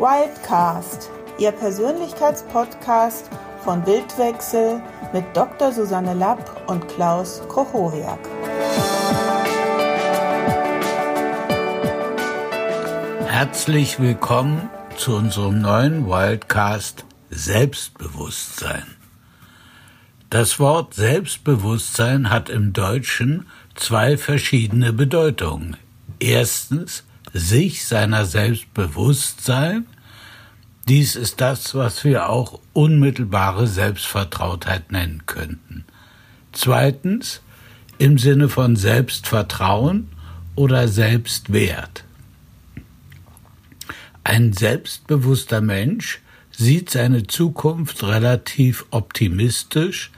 Wildcast, Ihr Persönlichkeitspodcast von Bildwechsel mit Dr. Susanne Lapp und Klaus Kochoriak. Herzlich willkommen zu unserem neuen Wildcast Selbstbewusstsein. Das Wort Selbstbewusstsein hat im Deutschen zwei verschiedene Bedeutungen. Erstens sich seiner selbst bewusst sein. Dies ist das, was wir auch unmittelbare Selbstvertrautheit nennen könnten. Zweitens im Sinne von Selbstvertrauen oder Selbstwert. Ein selbstbewusster Mensch sieht seine Zukunft relativ optimistisch,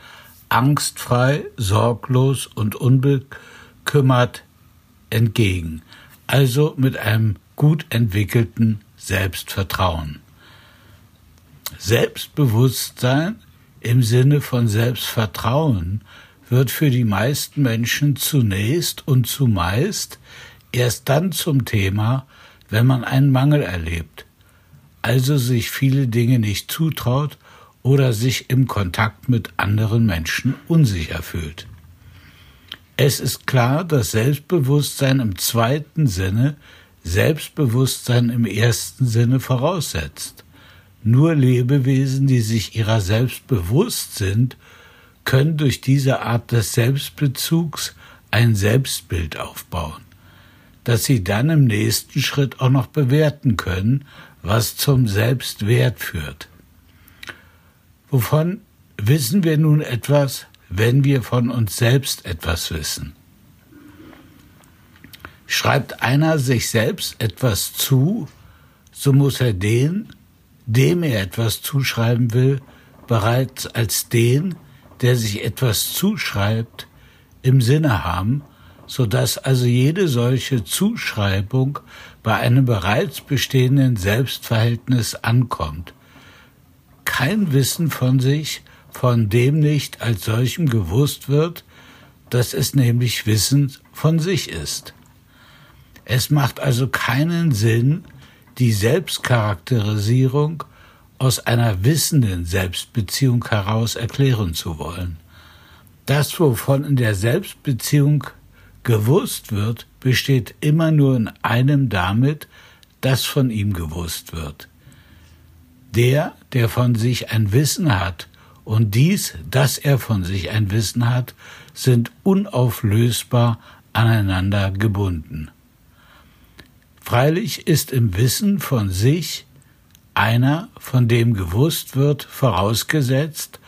angstfrei, sorglos und unbekümmert entgegen also mit einem gut entwickelten Selbstvertrauen. Selbstbewusstsein im Sinne von Selbstvertrauen wird für die meisten Menschen zunächst und zumeist erst dann zum Thema, wenn man einen Mangel erlebt, also sich viele Dinge nicht zutraut oder sich im Kontakt mit anderen Menschen unsicher fühlt. Es ist klar, dass Selbstbewusstsein im zweiten Sinne Selbstbewusstsein im ersten Sinne voraussetzt. Nur Lebewesen, die sich ihrer selbst bewusst sind, können durch diese Art des Selbstbezugs ein Selbstbild aufbauen, das sie dann im nächsten Schritt auch noch bewerten können, was zum Selbstwert führt. Wovon wissen wir nun etwas, wenn wir von uns selbst etwas wissen. Schreibt einer sich selbst etwas zu, so muss er den, dem er etwas zuschreiben will, bereits als den, der sich etwas zuschreibt, im Sinne haben, so dass also jede solche Zuschreibung bei einem bereits bestehenden Selbstverhältnis ankommt. Kein Wissen von sich von dem nicht als solchem gewusst wird, dass es nämlich Wissen von sich ist. Es macht also keinen Sinn, die Selbstcharakterisierung aus einer wissenden Selbstbeziehung heraus erklären zu wollen. Das, wovon in der Selbstbeziehung gewusst wird, besteht immer nur in einem damit, das von ihm gewusst wird. Der, der von sich ein Wissen hat und dies, dass er von sich ein Wissen hat, sind unauflösbar aneinander gebunden. Freilich ist im Wissen von sich einer, von dem gewusst wird, vorausgesetzt,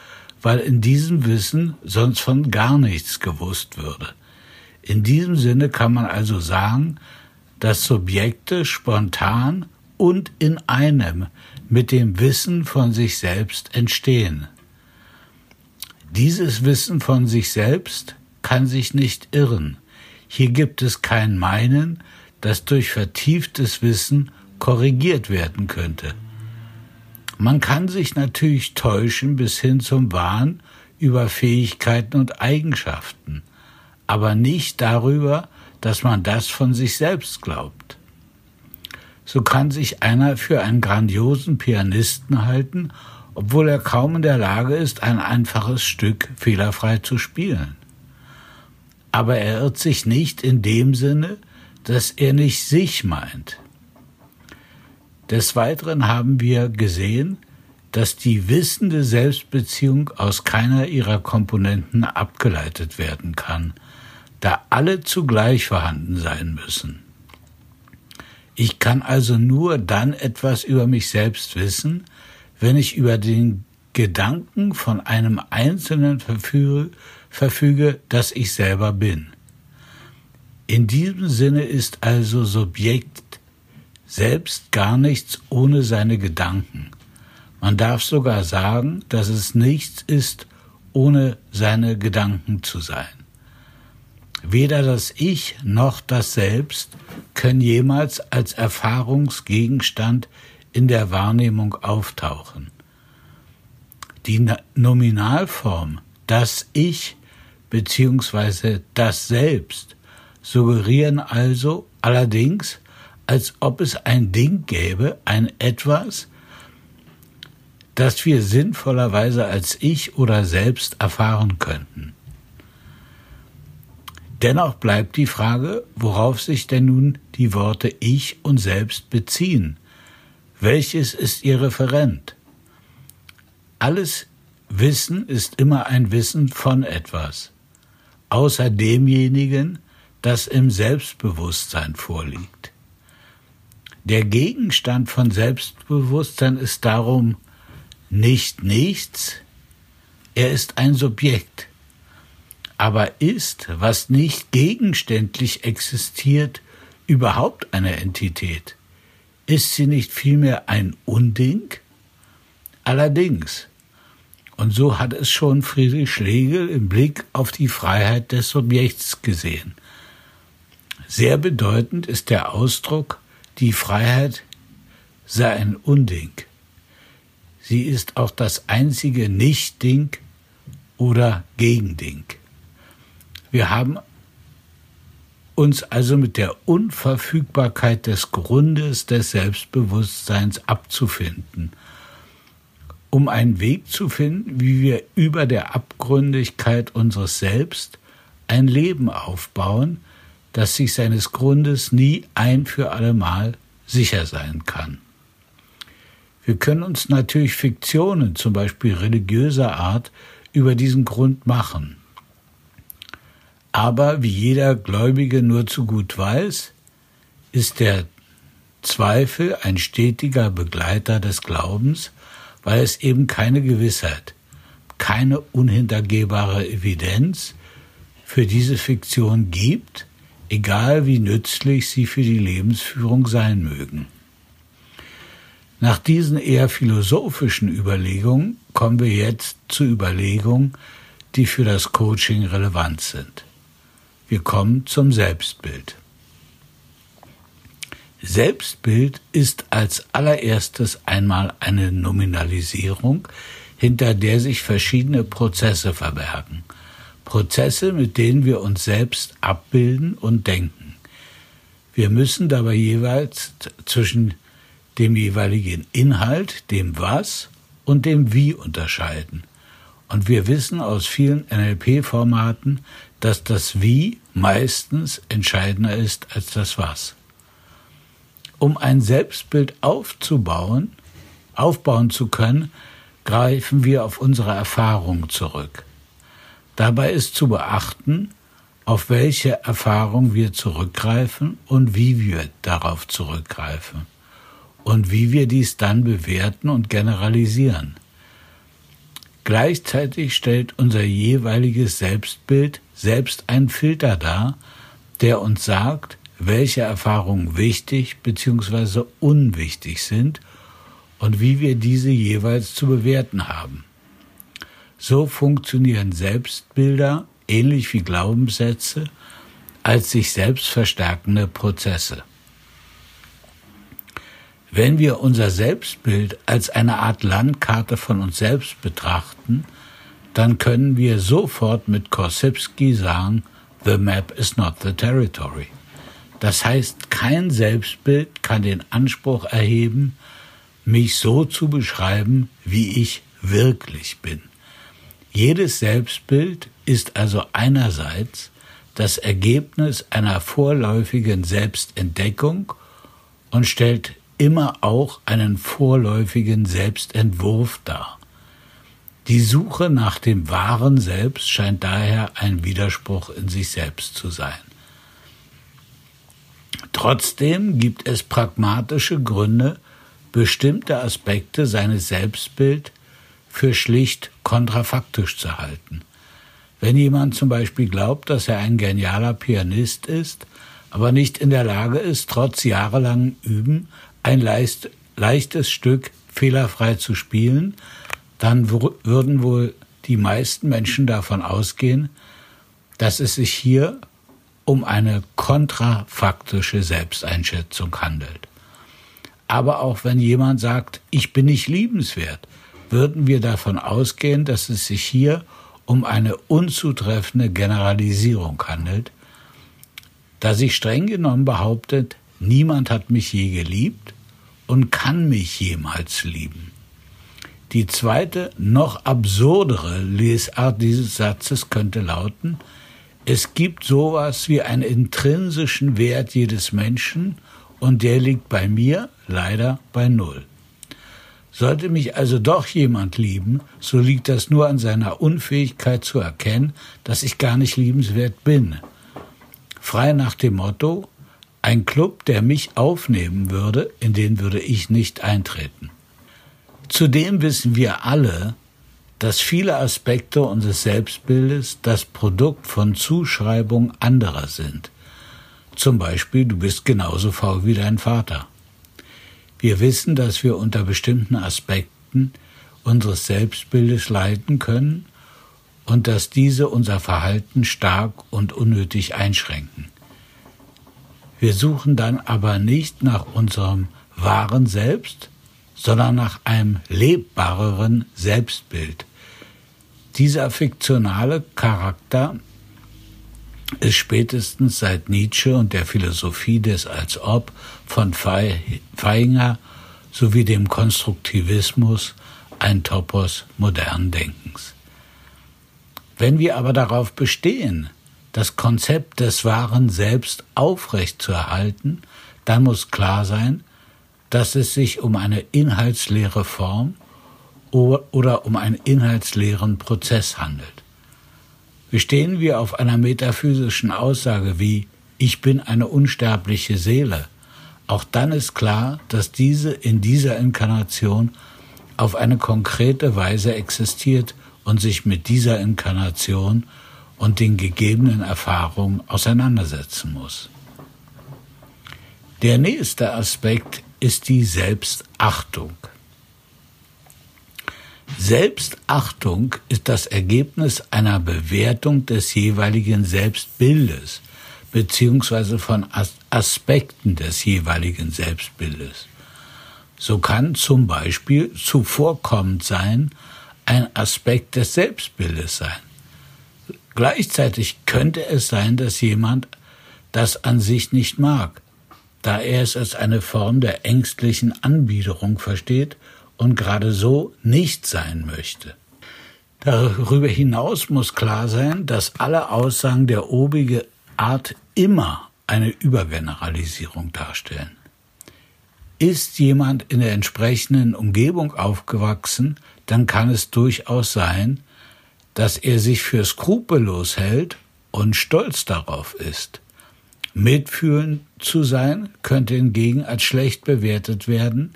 weil in diesem Wissen sonst von gar nichts gewusst würde. In diesem Sinne kann man also sagen, dass Subjekte spontan und in einem mit dem Wissen von sich selbst entstehen. Dieses Wissen von sich selbst kann sich nicht irren. Hier gibt es kein Meinen, das durch vertieftes Wissen korrigiert werden könnte. Man kann sich natürlich täuschen bis hin zum Wahn über Fähigkeiten und Eigenschaften, aber nicht darüber, dass man das von sich selbst glaubt. So kann sich einer für einen grandiosen Pianisten halten obwohl er kaum in der Lage ist, ein einfaches Stück fehlerfrei zu spielen. Aber er irrt sich nicht in dem Sinne, dass er nicht sich meint. Des Weiteren haben wir gesehen, dass die wissende Selbstbeziehung aus keiner ihrer Komponenten abgeleitet werden kann, da alle zugleich vorhanden sein müssen. Ich kann also nur dann etwas über mich selbst wissen, wenn ich über den Gedanken von einem Einzelnen verfüge, verfüge, dass ich selber bin. In diesem Sinne ist also Subjekt selbst gar nichts ohne seine Gedanken. Man darf sogar sagen, dass es nichts ist, ohne seine Gedanken zu sein. Weder das Ich noch das Selbst können jemals als Erfahrungsgegenstand in der Wahrnehmung auftauchen. Die Nominalform das Ich bzw. das Selbst suggerieren also allerdings als ob es ein Ding gäbe, ein etwas, das wir sinnvollerweise als ich oder selbst erfahren könnten. Dennoch bleibt die Frage, worauf sich denn nun die Worte ich und selbst beziehen. Welches ist ihr Referent? Alles Wissen ist immer ein Wissen von etwas, außer demjenigen, das im Selbstbewusstsein vorliegt. Der Gegenstand von Selbstbewusstsein ist darum nicht nichts, er ist ein Subjekt. Aber ist, was nicht gegenständlich existiert, überhaupt eine Entität? Ist sie nicht vielmehr ein Unding? Allerdings, und so hat es schon Friedrich Schlegel im Blick auf die Freiheit des Subjekts gesehen. Sehr bedeutend ist der Ausdruck, die Freiheit sei ein Unding. Sie ist auch das einzige Nicht-Ding oder Gegending. Wir haben uns also mit der Unverfügbarkeit des Grundes des Selbstbewusstseins abzufinden, um einen Weg zu finden, wie wir über der Abgründigkeit unseres Selbst ein Leben aufbauen, das sich seines Grundes nie ein für allemal sicher sein kann. Wir können uns natürlich Fiktionen, zum Beispiel religiöser Art, über diesen Grund machen. Aber wie jeder Gläubige nur zu gut weiß, ist der Zweifel ein stetiger Begleiter des Glaubens, weil es eben keine Gewissheit, keine unhintergehbare Evidenz für diese Fiktion gibt, egal wie nützlich sie für die Lebensführung sein mögen. Nach diesen eher philosophischen Überlegungen kommen wir jetzt zu Überlegungen, die für das Coaching relevant sind. Wir kommen zum Selbstbild. Selbstbild ist als allererstes einmal eine Nominalisierung, hinter der sich verschiedene Prozesse verbergen. Prozesse, mit denen wir uns selbst abbilden und denken. Wir müssen dabei jeweils zwischen dem jeweiligen Inhalt, dem Was und dem Wie unterscheiden. Und wir wissen aus vielen NLP-Formaten, dass das Wie meistens entscheidender ist als das Was. Um ein Selbstbild aufzubauen, aufbauen zu können, greifen wir auf unsere Erfahrung zurück. Dabei ist zu beachten, auf welche Erfahrung wir zurückgreifen und wie wir darauf zurückgreifen und wie wir dies dann bewerten und generalisieren. Gleichzeitig stellt unser jeweiliges Selbstbild selbst einen Filter dar, der uns sagt, welche Erfahrungen wichtig bzw. unwichtig sind und wie wir diese jeweils zu bewerten haben. So funktionieren Selbstbilder ähnlich wie Glaubenssätze als sich selbst verstärkende Prozesse. Wenn wir unser Selbstbild als eine Art Landkarte von uns selbst betrachten, dann können wir sofort mit Korsipski sagen, The map is not the territory. Das heißt, kein Selbstbild kann den Anspruch erheben, mich so zu beschreiben, wie ich wirklich bin. Jedes Selbstbild ist also einerseits das Ergebnis einer vorläufigen Selbstentdeckung und stellt immer auch einen vorläufigen Selbstentwurf dar. Die Suche nach dem wahren Selbst scheint daher ein Widerspruch in sich selbst zu sein. Trotzdem gibt es pragmatische Gründe, bestimmte Aspekte seines Selbstbild für schlicht kontrafaktisch zu halten. Wenn jemand zum Beispiel glaubt, dass er ein genialer Pianist ist, aber nicht in der Lage ist, trotz jahrelangem Üben ein leicht, leichtes Stück fehlerfrei zu spielen, dann würden wohl die meisten Menschen davon ausgehen, dass es sich hier um eine kontrafaktische Selbsteinschätzung handelt. Aber auch wenn jemand sagt, ich bin nicht liebenswert, würden wir davon ausgehen, dass es sich hier um eine unzutreffende Generalisierung handelt, da sich streng genommen behauptet, niemand hat mich je geliebt und kann mich jemals lieben. Die zweite, noch absurdere Lesart dieses Satzes könnte lauten, es gibt sowas wie einen intrinsischen Wert jedes Menschen und der liegt bei mir leider bei Null. Sollte mich also doch jemand lieben, so liegt das nur an seiner Unfähigkeit zu erkennen, dass ich gar nicht liebenswert bin. Frei nach dem Motto, ein Club, der mich aufnehmen würde, in den würde ich nicht eintreten. Zudem wissen wir alle, dass viele Aspekte unseres Selbstbildes das Produkt von Zuschreibung anderer sind. Zum Beispiel, du bist genauso faul wie dein Vater. Wir wissen, dass wir unter bestimmten Aspekten unseres Selbstbildes leiden können und dass diese unser Verhalten stark und unnötig einschränken. Wir suchen dann aber nicht nach unserem wahren Selbst, sondern nach einem lebbareren Selbstbild. Dieser fiktionale Charakter ist spätestens seit Nietzsche und der Philosophie des Als ob von Feinger sowie dem Konstruktivismus ein Topos modernen Denkens. Wenn wir aber darauf bestehen, das Konzept des wahren Selbst aufrechtzuerhalten, dann muss klar sein, dass es sich um eine inhaltsleere Form oder um einen inhaltsleeren Prozess handelt. Bestehen wir auf einer metaphysischen Aussage wie Ich bin eine unsterbliche Seele, auch dann ist klar, dass diese in dieser Inkarnation auf eine konkrete Weise existiert und sich mit dieser Inkarnation und den gegebenen Erfahrungen auseinandersetzen muss. Der nächste Aspekt ist die Selbstachtung. Selbstachtung ist das Ergebnis einer Bewertung des jeweiligen Selbstbildes beziehungsweise von Aspekten des jeweiligen Selbstbildes. So kann zum Beispiel zuvorkommend sein ein Aspekt des Selbstbildes sein. Gleichzeitig könnte es sein, dass jemand das an sich nicht mag, da er es als eine Form der ängstlichen Anbiederung versteht und gerade so nicht sein möchte. Darüber hinaus muss klar sein, dass alle Aussagen der obige Art immer eine Übergeneralisierung darstellen. Ist jemand in der entsprechenden Umgebung aufgewachsen, dann kann es durchaus sein, dass er sich für skrupellos hält und stolz darauf ist. Mitfühlend zu sein könnte hingegen als schlecht bewertet werden,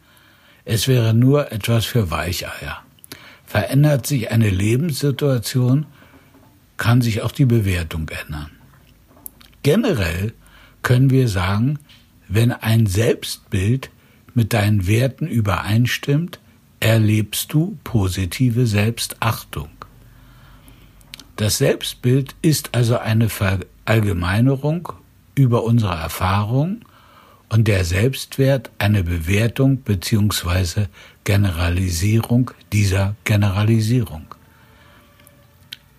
es wäre nur etwas für Weicheier. Verändert sich eine Lebenssituation, kann sich auch die Bewertung ändern. Generell können wir sagen, wenn ein Selbstbild mit deinen Werten übereinstimmt, erlebst du positive Selbstachtung. Das Selbstbild ist also eine Verallgemeinerung über unsere Erfahrung und der Selbstwert eine Bewertung bzw. Generalisierung dieser Generalisierung.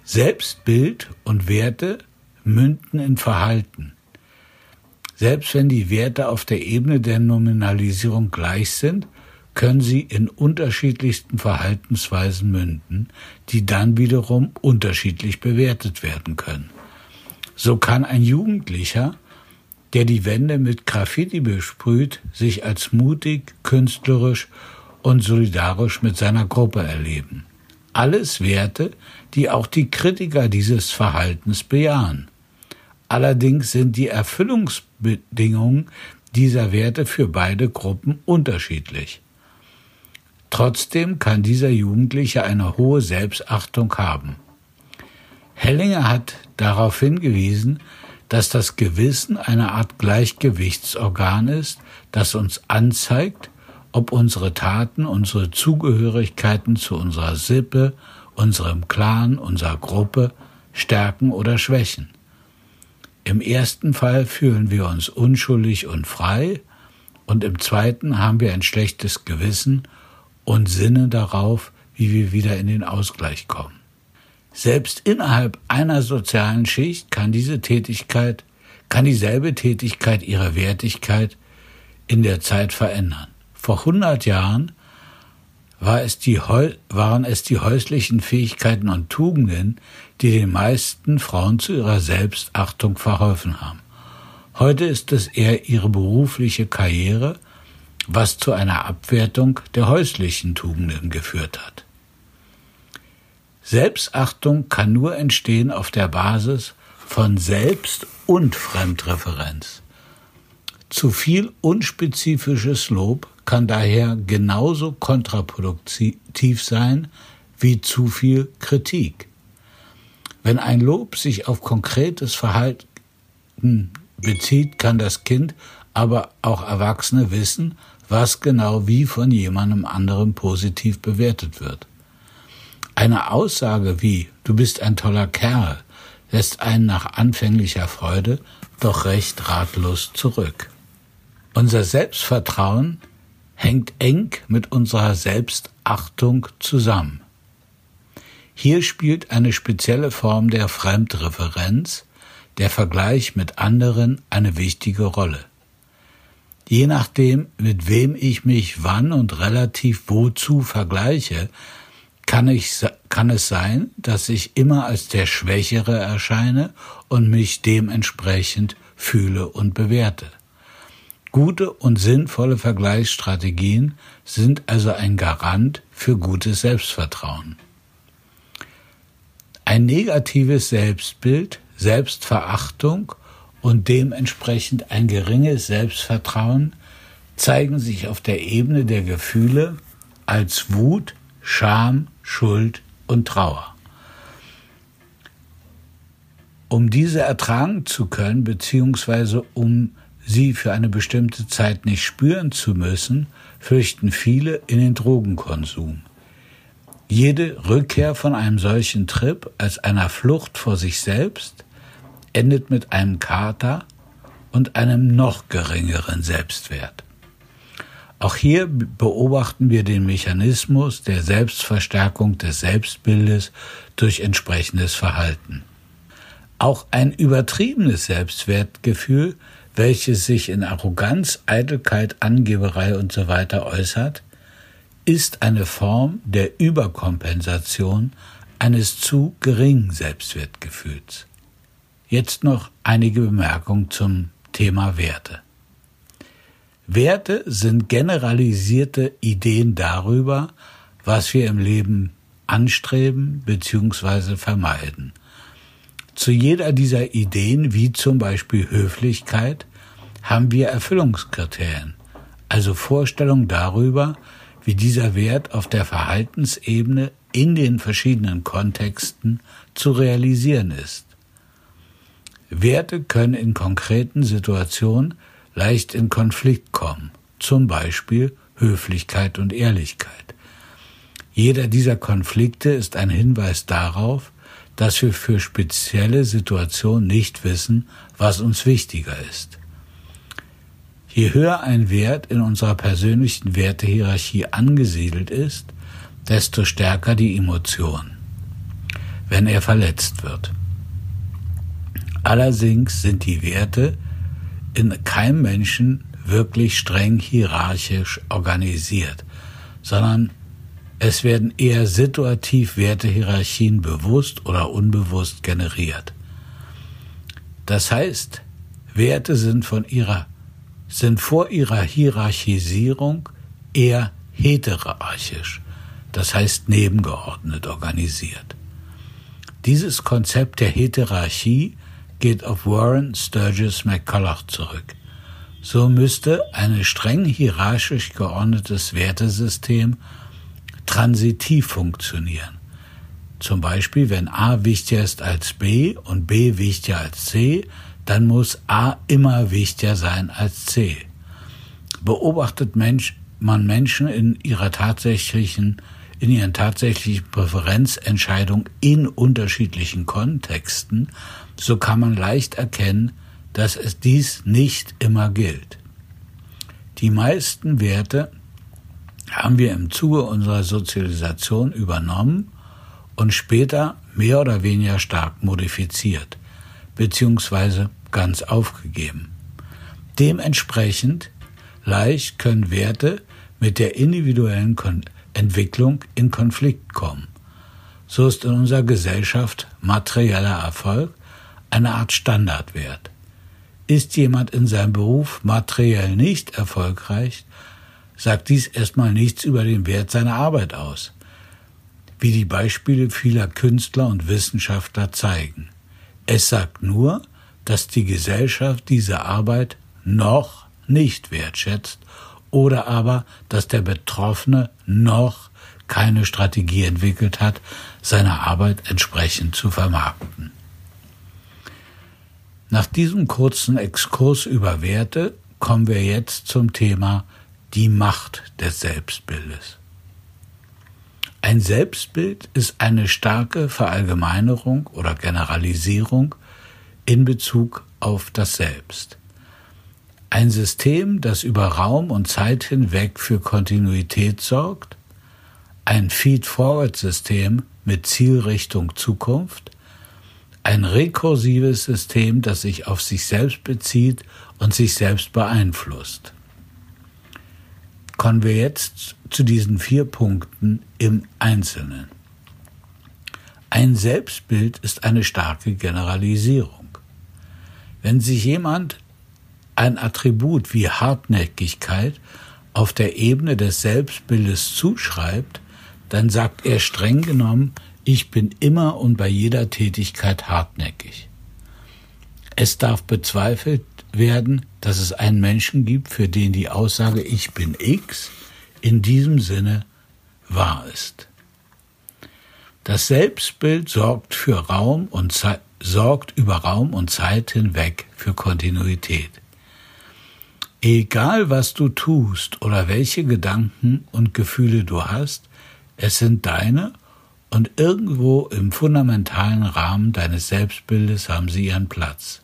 Selbstbild und Werte münden in Verhalten. Selbst wenn die Werte auf der Ebene der Nominalisierung gleich sind, können sie in unterschiedlichsten Verhaltensweisen münden, die dann wiederum unterschiedlich bewertet werden können. So kann ein Jugendlicher der die Wände mit Graffiti besprüht, sich als mutig, künstlerisch und solidarisch mit seiner Gruppe erleben. Alles Werte, die auch die Kritiker dieses Verhaltens bejahen. Allerdings sind die Erfüllungsbedingungen dieser Werte für beide Gruppen unterschiedlich. Trotzdem kann dieser Jugendliche eine hohe Selbstachtung haben. Hellinger hat darauf hingewiesen, dass das Gewissen eine Art Gleichgewichtsorgan ist, das uns anzeigt, ob unsere Taten unsere Zugehörigkeiten zu unserer Sippe, unserem Clan, unserer Gruppe stärken oder schwächen. Im ersten Fall fühlen wir uns unschuldig und frei, und im zweiten haben wir ein schlechtes Gewissen und Sinne darauf, wie wir wieder in den Ausgleich kommen. Selbst innerhalb einer sozialen Schicht kann diese Tätigkeit, kann dieselbe Tätigkeit ihre Wertigkeit in der Zeit verändern. Vor 100 Jahren war es die, waren es die häuslichen Fähigkeiten und Tugenden, die den meisten Frauen zu ihrer Selbstachtung verholfen haben. Heute ist es eher ihre berufliche Karriere, was zu einer Abwertung der häuslichen Tugenden geführt hat. Selbstachtung kann nur entstehen auf der Basis von Selbst- und Fremdreferenz. Zu viel unspezifisches Lob kann daher genauso kontraproduktiv sein wie zu viel Kritik. Wenn ein Lob sich auf konkretes Verhalten bezieht, kann das Kind, aber auch Erwachsene wissen, was genau wie von jemandem anderem positiv bewertet wird. Eine Aussage wie du bist ein toller Kerl lässt einen nach anfänglicher Freude doch recht ratlos zurück. Unser Selbstvertrauen hängt eng mit unserer Selbstachtung zusammen. Hier spielt eine spezielle Form der Fremdreferenz, der Vergleich mit anderen, eine wichtige Rolle. Je nachdem, mit wem ich mich wann und relativ wozu vergleiche, kann, ich, kann es sein, dass ich immer als der Schwächere erscheine und mich dementsprechend fühle und bewerte. Gute und sinnvolle Vergleichsstrategien sind also ein Garant für gutes Selbstvertrauen. Ein negatives Selbstbild, Selbstverachtung und dementsprechend ein geringes Selbstvertrauen zeigen sich auf der Ebene der Gefühle als Wut, Scham, Schuld und Trauer. Um diese ertragen zu können, beziehungsweise um sie für eine bestimmte Zeit nicht spüren zu müssen, fürchten viele in den Drogenkonsum. Jede Rückkehr von einem solchen Trip als einer Flucht vor sich selbst endet mit einem Kater und einem noch geringeren Selbstwert. Auch hier beobachten wir den Mechanismus der Selbstverstärkung des Selbstbildes durch entsprechendes Verhalten. Auch ein übertriebenes Selbstwertgefühl welches sich in Arroganz, Eitelkeit, Angeberei usw. So äußert, ist eine Form der Überkompensation eines zu geringen Selbstwertgefühls. Jetzt noch einige Bemerkungen zum Thema Werte. Werte sind generalisierte Ideen darüber, was wir im Leben anstreben bzw. vermeiden. Zu jeder dieser Ideen, wie zum Beispiel Höflichkeit, haben wir Erfüllungskriterien, also Vorstellungen darüber, wie dieser Wert auf der Verhaltensebene in den verschiedenen Kontexten zu realisieren ist. Werte können in konkreten Situationen leicht in Konflikt kommen, zum Beispiel Höflichkeit und Ehrlichkeit. Jeder dieser Konflikte ist ein Hinweis darauf, dass wir für spezielle Situationen nicht wissen, was uns wichtiger ist. Je höher ein Wert in unserer persönlichen Wertehierarchie angesiedelt ist, desto stärker die Emotion, wenn er verletzt wird. Allerdings sind die Werte in keinem Menschen wirklich streng hierarchisch organisiert, sondern es werden eher situativ Wertehierarchien bewusst oder unbewusst generiert. Das heißt, Werte sind von ihrer sind vor ihrer Hierarchisierung eher heterarchisch, das heißt nebengeordnet organisiert. Dieses Konzept der Heterarchie geht auf Warren Sturgis McCulloch zurück. So müsste ein streng hierarchisch geordnetes Wertesystem transitiv funktionieren. Zum Beispiel, wenn A wichtiger ist als B und B wichtiger als C, dann muss A immer wichtiger sein als C. Beobachtet Mensch, man Menschen in ihrer tatsächlichen, in ihren tatsächlichen Präferenzentscheidungen in unterschiedlichen Kontexten, so kann man leicht erkennen, dass es dies nicht immer gilt. Die meisten Werte haben wir im Zuge unserer Sozialisation übernommen und später mehr oder weniger stark modifiziert, beziehungsweise ganz aufgegeben. Dementsprechend Zugleich können Werte mit der individuellen Entwicklung in Konflikt kommen. So ist in unserer Gesellschaft materieller Erfolg eine Art Standardwert. Ist jemand in seinem Beruf materiell nicht erfolgreich, sagt dies erstmal nichts über den Wert seiner Arbeit aus, wie die Beispiele vieler Künstler und Wissenschaftler zeigen. Es sagt nur, dass die Gesellschaft diese Arbeit noch nicht wertschätzt oder aber, dass der Betroffene noch keine Strategie entwickelt hat, seine Arbeit entsprechend zu vermarkten. Nach diesem kurzen Exkurs über Werte kommen wir jetzt zum Thema die Macht des Selbstbildes. Ein Selbstbild ist eine starke Verallgemeinerung oder Generalisierung in Bezug auf das Selbst. Ein System, das über Raum und Zeit hinweg für Kontinuität sorgt, ein Feed-Forward-System mit Zielrichtung Zukunft, ein rekursives System, das sich auf sich selbst bezieht und sich selbst beeinflusst. Kommen wir jetzt zu diesen vier Punkten im Einzelnen. Ein Selbstbild ist eine starke Generalisierung. Wenn sich jemand ein Attribut wie Hartnäckigkeit auf der Ebene des Selbstbildes zuschreibt, dann sagt er streng genommen, ich bin immer und bei jeder Tätigkeit hartnäckig. Es darf bezweifelt werden, dass es einen Menschen gibt, für den die Aussage ich bin X in diesem Sinne wahr ist. Das Selbstbild sorgt für Raum und Zeit, sorgt über Raum und Zeit hinweg für Kontinuität. Egal was du tust oder welche Gedanken und Gefühle du hast, es sind deine und irgendwo im fundamentalen Rahmen deines Selbstbildes haben sie ihren Platz.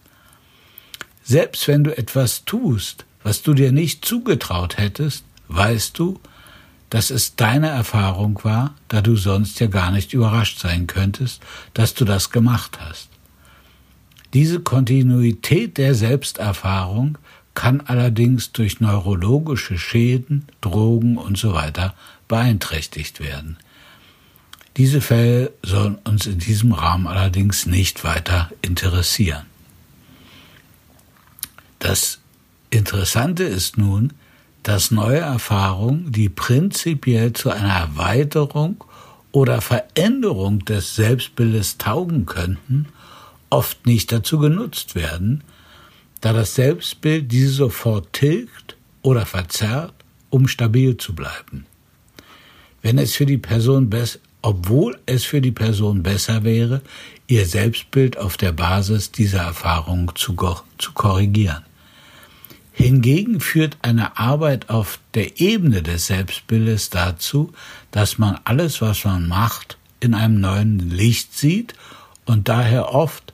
Selbst wenn du etwas tust, was du dir nicht zugetraut hättest, weißt du, dass es deine Erfahrung war, da du sonst ja gar nicht überrascht sein könntest, dass du das gemacht hast. Diese Kontinuität der Selbsterfahrung kann allerdings durch neurologische Schäden, Drogen und so beeinträchtigt werden. Diese Fälle sollen uns in diesem Rahmen allerdings nicht weiter interessieren. Das Interessante ist nun, dass neue Erfahrungen, die prinzipiell zu einer Erweiterung oder Veränderung des Selbstbildes taugen könnten, oft nicht dazu genutzt werden, da das Selbstbild diese sofort tilgt oder verzerrt, um stabil zu bleiben. Wenn es für die Person obwohl es für die Person besser wäre, ihr Selbstbild auf der Basis dieser Erfahrung zu, zu korrigieren. Hingegen führt eine Arbeit auf der Ebene des Selbstbildes dazu, dass man alles, was man macht, in einem neuen Licht sieht und daher oft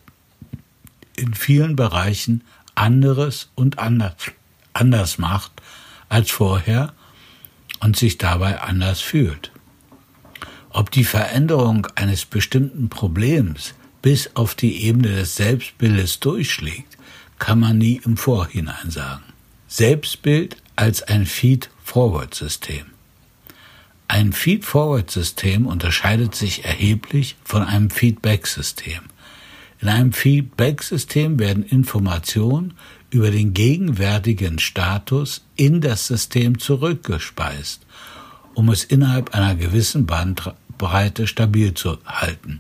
in vielen Bereichen anderes und anders, anders macht als vorher und sich dabei anders fühlt. Ob die Veränderung eines bestimmten Problems bis auf die Ebene des Selbstbildes durchschlägt, kann man nie im Vorhinein sagen. Selbstbild als ein Feed-Forward-System. Ein Feed-Forward-System unterscheidet sich erheblich von einem Feedback-System. In einem Feedback-System werden Informationen über den gegenwärtigen Status in das System zurückgespeist, um es innerhalb einer gewissen Bandbreite stabil zu halten.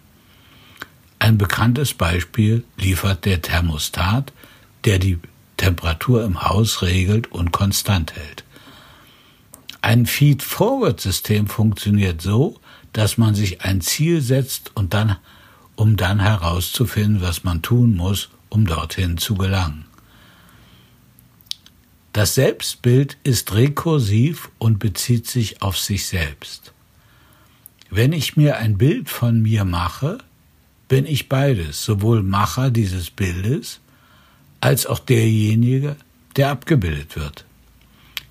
Ein bekanntes Beispiel liefert der Thermostat, der die Temperatur im Haus regelt und konstant hält. Ein Feed-Forward-System funktioniert so, dass man sich ein Ziel setzt und dann um dann herauszufinden, was man tun muss, um dorthin zu gelangen. Das Selbstbild ist rekursiv und bezieht sich auf sich selbst. Wenn ich mir ein Bild von mir mache, bin ich beides, sowohl Macher dieses Bildes als auch derjenige, der abgebildet wird.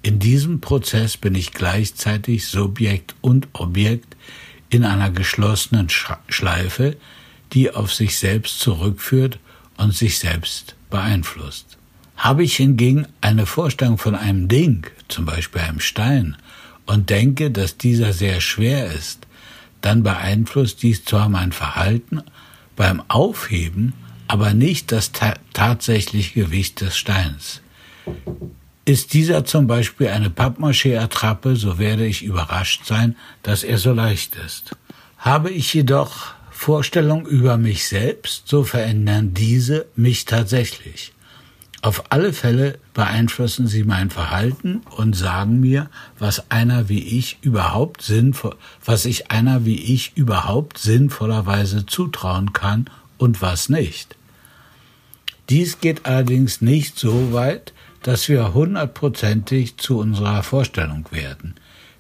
In diesem Prozess bin ich gleichzeitig Subjekt und Objekt in einer geschlossenen Schleife, die auf sich selbst zurückführt und sich selbst beeinflusst. Habe ich hingegen eine Vorstellung von einem Ding, zum Beispiel einem Stein, und denke, dass dieser sehr schwer ist, dann beeinflusst dies zwar mein Verhalten beim Aufheben, aber nicht das ta tatsächliche Gewicht des Steins. Ist dieser zum Beispiel eine Pappmaché-Attrappe, so werde ich überrascht sein, dass er so leicht ist. Habe ich jedoch Vorstellungen über mich selbst, so verändern diese mich tatsächlich. Auf alle Fälle beeinflussen sie mein Verhalten und sagen mir, was einer wie ich überhaupt sinnvoll, was ich einer wie ich überhaupt sinnvollerweise zutrauen kann und was nicht. Dies geht allerdings nicht so weit, dass wir hundertprozentig zu unserer Vorstellung werden.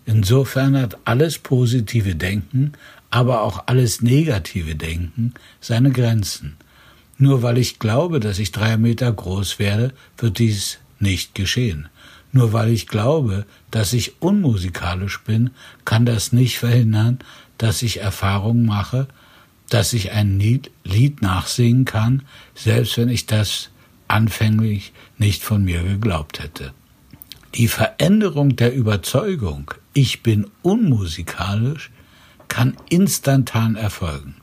Insofern hat alles positive Denken, aber auch alles negative Denken seine Grenzen. Nur weil ich glaube, dass ich drei Meter groß werde, wird dies nicht geschehen. Nur weil ich glaube, dass ich unmusikalisch bin, kann das nicht verhindern, dass ich Erfahrungen mache, dass ich ein Lied nachsingen kann, selbst wenn ich das anfänglich nicht von mir geglaubt hätte. Die Veränderung der Überzeugung, ich bin unmusikalisch, kann instantan erfolgen.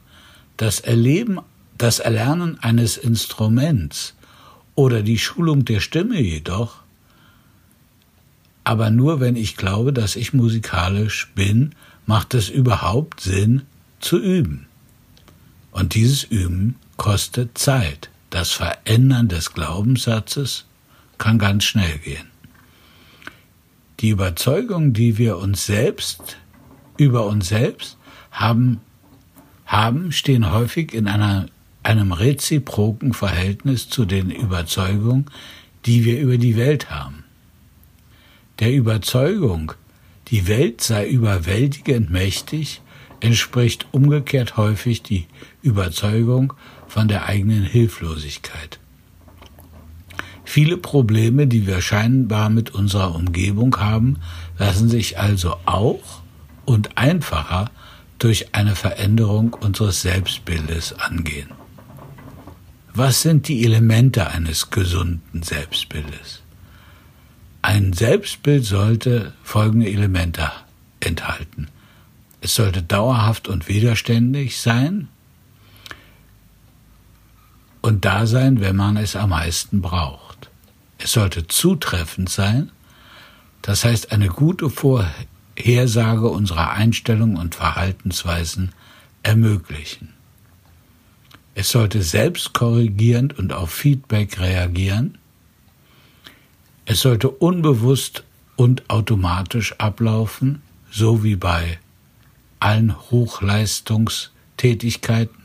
Das Erleben das Erlernen eines Instruments oder die Schulung der Stimme jedoch, aber nur wenn ich glaube, dass ich musikalisch bin, macht es überhaupt Sinn zu üben. Und dieses Üben kostet Zeit. Das Verändern des Glaubenssatzes kann ganz schnell gehen. Die Überzeugung, die wir uns selbst über uns selbst haben, haben, stehen häufig in einer einem reziproken Verhältnis zu den Überzeugungen, die wir über die Welt haben. Der Überzeugung, die Welt sei überwältigend mächtig, entspricht umgekehrt häufig die Überzeugung von der eigenen Hilflosigkeit. Viele Probleme, die wir scheinbar mit unserer Umgebung haben, lassen sich also auch und einfacher durch eine Veränderung unseres Selbstbildes angehen. Was sind die Elemente eines gesunden Selbstbildes? Ein Selbstbild sollte folgende Elemente enthalten. Es sollte dauerhaft und widerständig sein und da sein, wenn man es am meisten braucht. Es sollte zutreffend sein, das heißt eine gute Vorhersage unserer Einstellungen und Verhaltensweisen ermöglichen. Es sollte selbstkorrigierend und auf Feedback reagieren. Es sollte unbewusst und automatisch ablaufen, so wie bei allen Hochleistungstätigkeiten.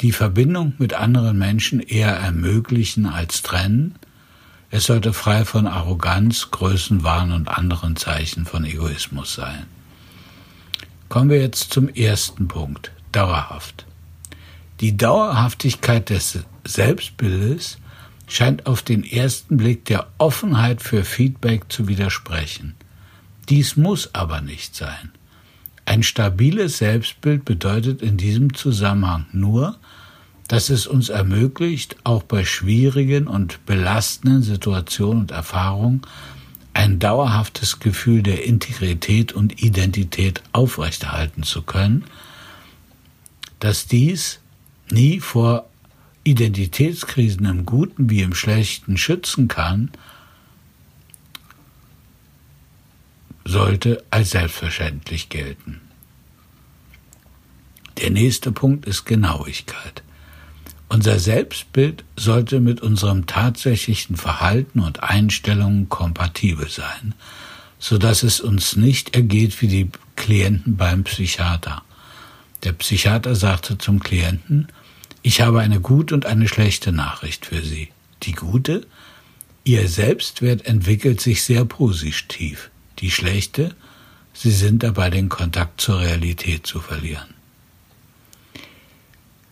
Die Verbindung mit anderen Menschen eher ermöglichen als trennen. Es sollte frei von Arroganz, Größenwahn und anderen Zeichen von Egoismus sein. Kommen wir jetzt zum ersten Punkt, dauerhaft. Die Dauerhaftigkeit des Selbstbildes scheint auf den ersten Blick der Offenheit für Feedback zu widersprechen. Dies muss aber nicht sein. Ein stabiles Selbstbild bedeutet in diesem Zusammenhang nur, dass es uns ermöglicht, auch bei schwierigen und belastenden Situationen und Erfahrungen ein dauerhaftes Gefühl der Integrität und Identität aufrechterhalten zu können, dass dies nie vor Identitätskrisen im Guten wie im Schlechten schützen kann, sollte als selbstverständlich gelten. Der nächste Punkt ist Genauigkeit. Unser Selbstbild sollte mit unserem tatsächlichen Verhalten und Einstellungen kompatibel sein, so dass es uns nicht ergeht wie die Klienten beim Psychiater. Der Psychiater sagte zum Klienten, ich habe eine gute und eine schlechte Nachricht für Sie. Die gute, Ihr Selbstwert entwickelt sich sehr positiv. Die schlechte, Sie sind dabei, den Kontakt zur Realität zu verlieren.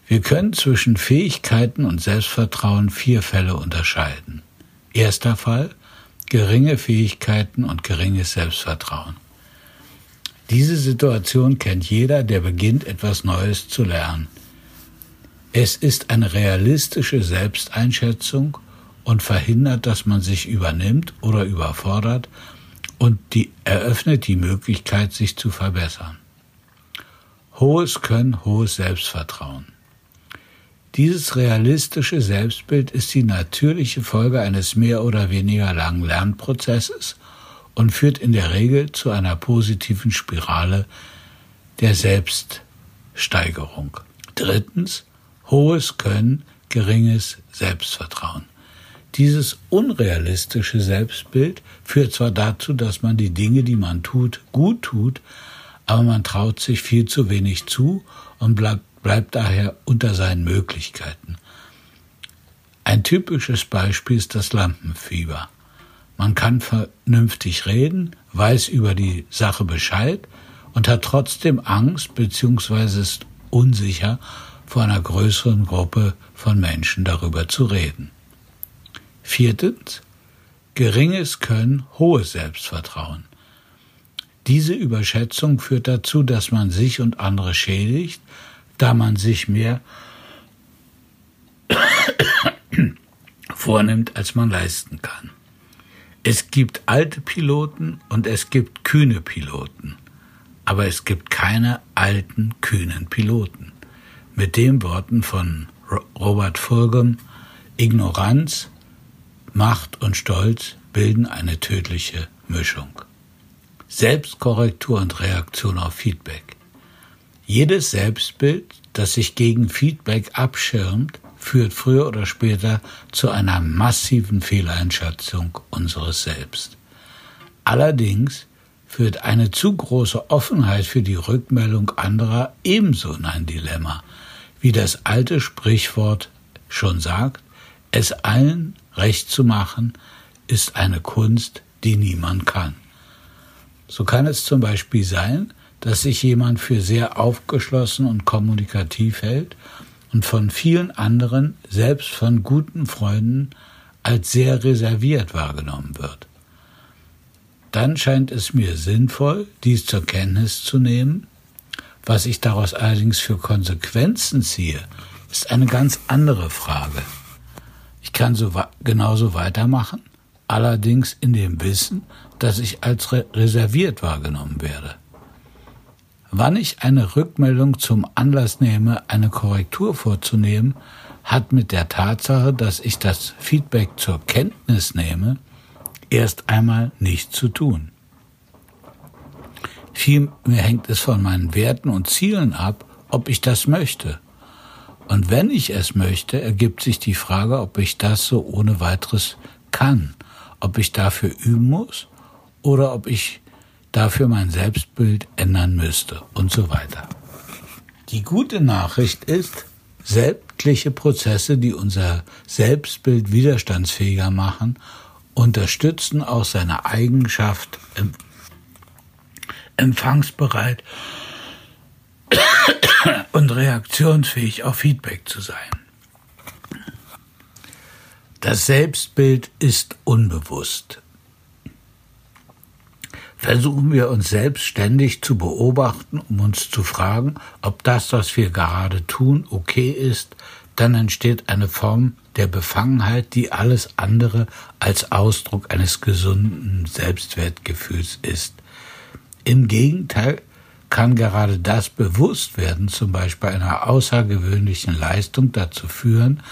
Wir können zwischen Fähigkeiten und Selbstvertrauen vier Fälle unterscheiden. Erster Fall, geringe Fähigkeiten und geringes Selbstvertrauen. Diese Situation kennt jeder, der beginnt, etwas Neues zu lernen. Es ist eine realistische Selbsteinschätzung und verhindert, dass man sich übernimmt oder überfordert und die eröffnet die Möglichkeit, sich zu verbessern. Hohes Können, hohes Selbstvertrauen. Dieses realistische Selbstbild ist die natürliche Folge eines mehr oder weniger langen Lernprozesses und führt in der Regel zu einer positiven Spirale der Selbststeigerung. Drittens, hohes Können, geringes Selbstvertrauen. Dieses unrealistische Selbstbild führt zwar dazu, dass man die Dinge, die man tut, gut tut, aber man traut sich viel zu wenig zu und bleibt, bleibt daher unter seinen Möglichkeiten. Ein typisches Beispiel ist das Lampenfieber. Man kann vernünftig reden, weiß über die Sache Bescheid und hat trotzdem Angst bzw. ist unsicher, vor einer größeren Gruppe von Menschen darüber zu reden. Viertens, geringes Können, hohes Selbstvertrauen. Diese Überschätzung führt dazu, dass man sich und andere schädigt, da man sich mehr vornimmt, als man leisten kann. Es gibt alte Piloten und es gibt kühne Piloten, aber es gibt keine alten, kühnen Piloten. Mit den Worten von Robert Fulgham, Ignoranz, Macht und Stolz bilden eine tödliche Mischung. Selbstkorrektur und Reaktion auf Feedback. Jedes Selbstbild, das sich gegen Feedback abschirmt, führt früher oder später zu einer massiven Fehleinschätzung unseres Selbst. Allerdings führt eine zu große Offenheit für die Rückmeldung anderer ebenso in ein Dilemma, wie das alte Sprichwort schon sagt, es allen recht zu machen, ist eine Kunst, die niemand kann. So kann es zum Beispiel sein, dass sich jemand für sehr aufgeschlossen und kommunikativ hält und von vielen anderen, selbst von guten Freunden, als sehr reserviert wahrgenommen wird. Dann scheint es mir sinnvoll, dies zur Kenntnis zu nehmen. Was ich daraus allerdings für Konsequenzen ziehe, ist eine ganz andere Frage. Ich kann so genauso weitermachen, allerdings in dem Wissen, dass ich als reserviert wahrgenommen werde. Wann ich eine Rückmeldung zum Anlass nehme, eine Korrektur vorzunehmen, hat mit der Tatsache, dass ich das Feedback zur Kenntnis nehme, erst einmal nichts zu tun. Vielmehr hängt es von meinen Werten und Zielen ab, ob ich das möchte. Und wenn ich es möchte, ergibt sich die Frage, ob ich das so ohne weiteres kann, ob ich dafür üben muss oder ob ich dafür mein Selbstbild ändern müsste und so weiter. Die gute Nachricht ist, sämtliche Prozesse, die unser Selbstbild widerstandsfähiger machen, unterstützen auch seine Eigenschaft, empfangsbereit und reaktionsfähig auf Feedback zu sein. Das Selbstbild ist unbewusst. Versuchen wir uns selbst ständig zu beobachten, um uns zu fragen, ob das, was wir gerade tun, okay ist, dann entsteht eine Form der Befangenheit, die alles andere als Ausdruck eines gesunden Selbstwertgefühls ist. Im Gegenteil kann gerade das Bewusstwerden zum Beispiel einer außergewöhnlichen Leistung dazu führen,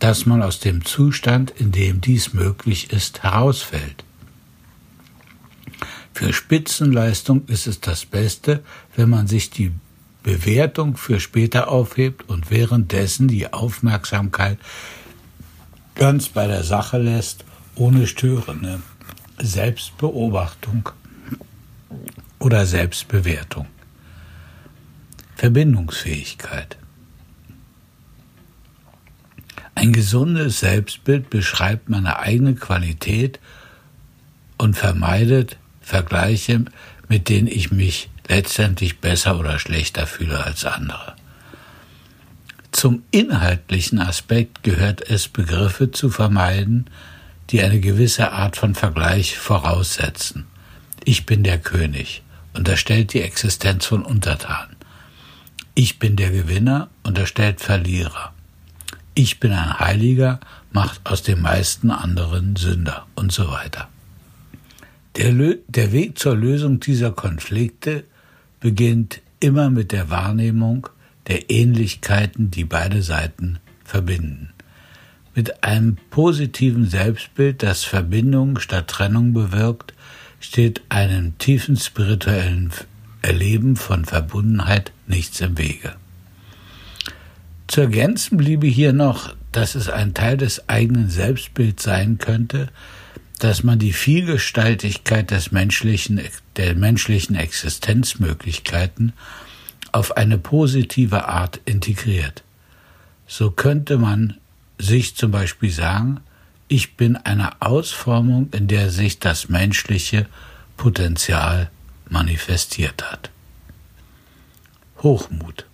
dass man aus dem Zustand, in dem dies möglich ist, herausfällt. Für Spitzenleistung ist es das Beste, wenn man sich die Bewertung für später aufhebt und währenddessen die Aufmerksamkeit ganz bei der Sache lässt, ohne störende Selbstbeobachtung oder Selbstbewertung. Verbindungsfähigkeit. Ein gesundes Selbstbild beschreibt meine eigene Qualität und vermeidet Vergleiche, mit denen ich mich letztendlich besser oder schlechter fühle als andere. Zum inhaltlichen Aspekt gehört es, Begriffe zu vermeiden, die eine gewisse Art von Vergleich voraussetzen. Ich bin der König unterstellt die Existenz von Untertanen. Ich bin der Gewinner unterstellt Verlierer. ich bin ein Heiliger macht aus den meisten anderen Sünder und so weiter. Der, der Weg zur Lösung dieser Konflikte beginnt immer mit der Wahrnehmung der Ähnlichkeiten, die beide Seiten verbinden. Mit einem positiven Selbstbild, das Verbindung statt Trennung bewirkt, steht einem tiefen spirituellen Erleben von Verbundenheit nichts im Wege. Zu ergänzen bliebe hier noch, dass es ein Teil des eigenen Selbstbilds sein könnte, dass man die Vielgestaltigkeit des menschlichen, der menschlichen Existenzmöglichkeiten auf eine positive Art integriert. So könnte man sich zum Beispiel sagen, ich bin eine Ausformung, in der sich das menschliche Potenzial manifestiert hat. Hochmut.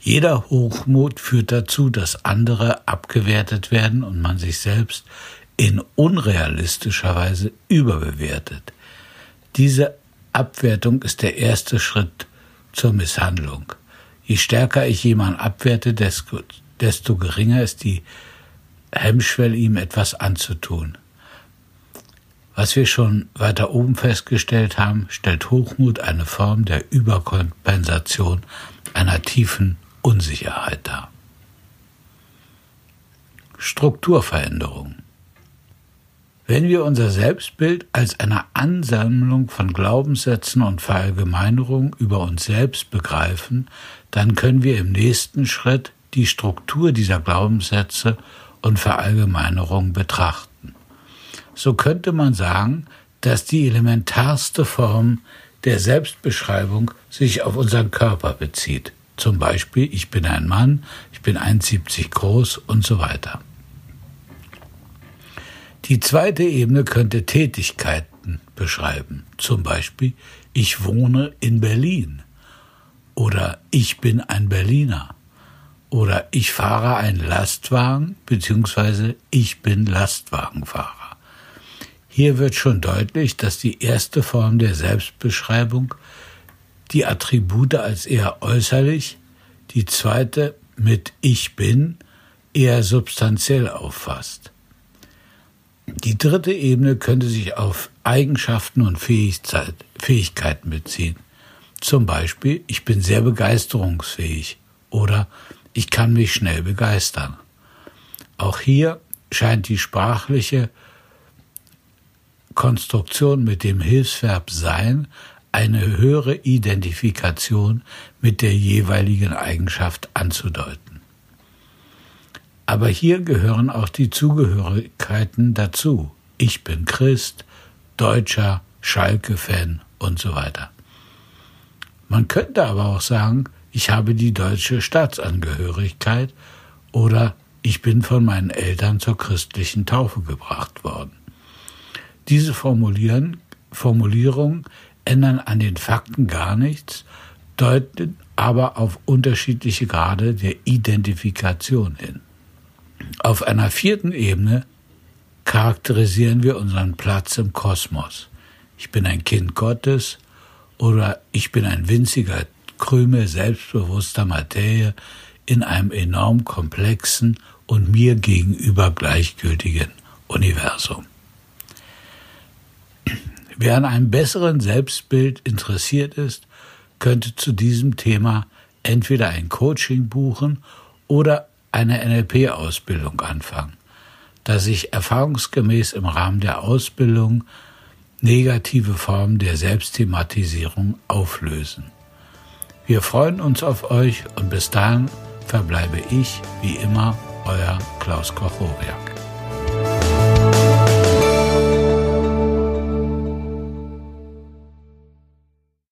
Jeder Hochmut führt dazu, dass andere abgewertet werden und man sich selbst in unrealistischer Weise überbewertet. Diese Abwertung ist der erste Schritt zur Misshandlung. Je stärker ich jemanden abwerte, desto, geringer ist die Hemmschwelle, ihm etwas anzutun. Was wir schon weiter oben festgestellt haben, stellt Hochmut eine Form der Überkompensation einer tiefen Unsicherheit dar. Strukturveränderung. Wenn wir unser Selbstbild als eine Ansammlung von Glaubenssätzen und Verallgemeinerungen über uns selbst begreifen, dann können wir im nächsten Schritt die Struktur dieser Glaubenssätze und Verallgemeinerungen betrachten. So könnte man sagen, dass die elementarste Form der Selbstbeschreibung sich auf unseren Körper bezieht. Zum Beispiel, ich bin ein Mann, ich bin 1,70 groß und so weiter. Die zweite Ebene könnte Tätigkeiten beschreiben. Zum Beispiel, ich wohne in Berlin oder ich bin ein Berliner oder ich fahre einen Lastwagen bzw. ich bin Lastwagenfahrer. Hier wird schon deutlich, dass die erste Form der Selbstbeschreibung die Attribute als eher äußerlich, die zweite mit Ich bin eher substanziell auffasst. Die dritte Ebene könnte sich auf Eigenschaften und Fähigkeiten beziehen. Zum Beispiel, ich bin sehr begeisterungsfähig oder ich kann mich schnell begeistern. Auch hier scheint die sprachliche Konstruktion mit dem Hilfsverb sein eine höhere Identifikation mit der jeweiligen Eigenschaft anzudeuten. Aber hier gehören auch die Zugehörigkeiten dazu. Ich bin Christ, Deutscher, Schalke-Fan und so weiter. Man könnte aber auch sagen, ich habe die deutsche Staatsangehörigkeit oder ich bin von meinen Eltern zur christlichen Taufe gebracht worden. Diese Formulieren, Formulierung ändern an den Fakten gar nichts, deuten aber auf unterschiedliche Grade der Identifikation hin. Auf einer vierten Ebene charakterisieren wir unseren Platz im Kosmos. Ich bin ein Kind Gottes oder ich bin ein winziger Krümel selbstbewusster Materie in einem enorm komplexen und mir gegenüber gleichgültigen Universum. Wer an einem besseren Selbstbild interessiert ist, könnte zu diesem Thema entweder ein Coaching buchen oder eine NLP-Ausbildung anfangen, da sich erfahrungsgemäß im Rahmen der Ausbildung negative Formen der Selbstthematisierung auflösen. Wir freuen uns auf euch und bis dahin verbleibe ich, wie immer, euer Klaus Kochoriak.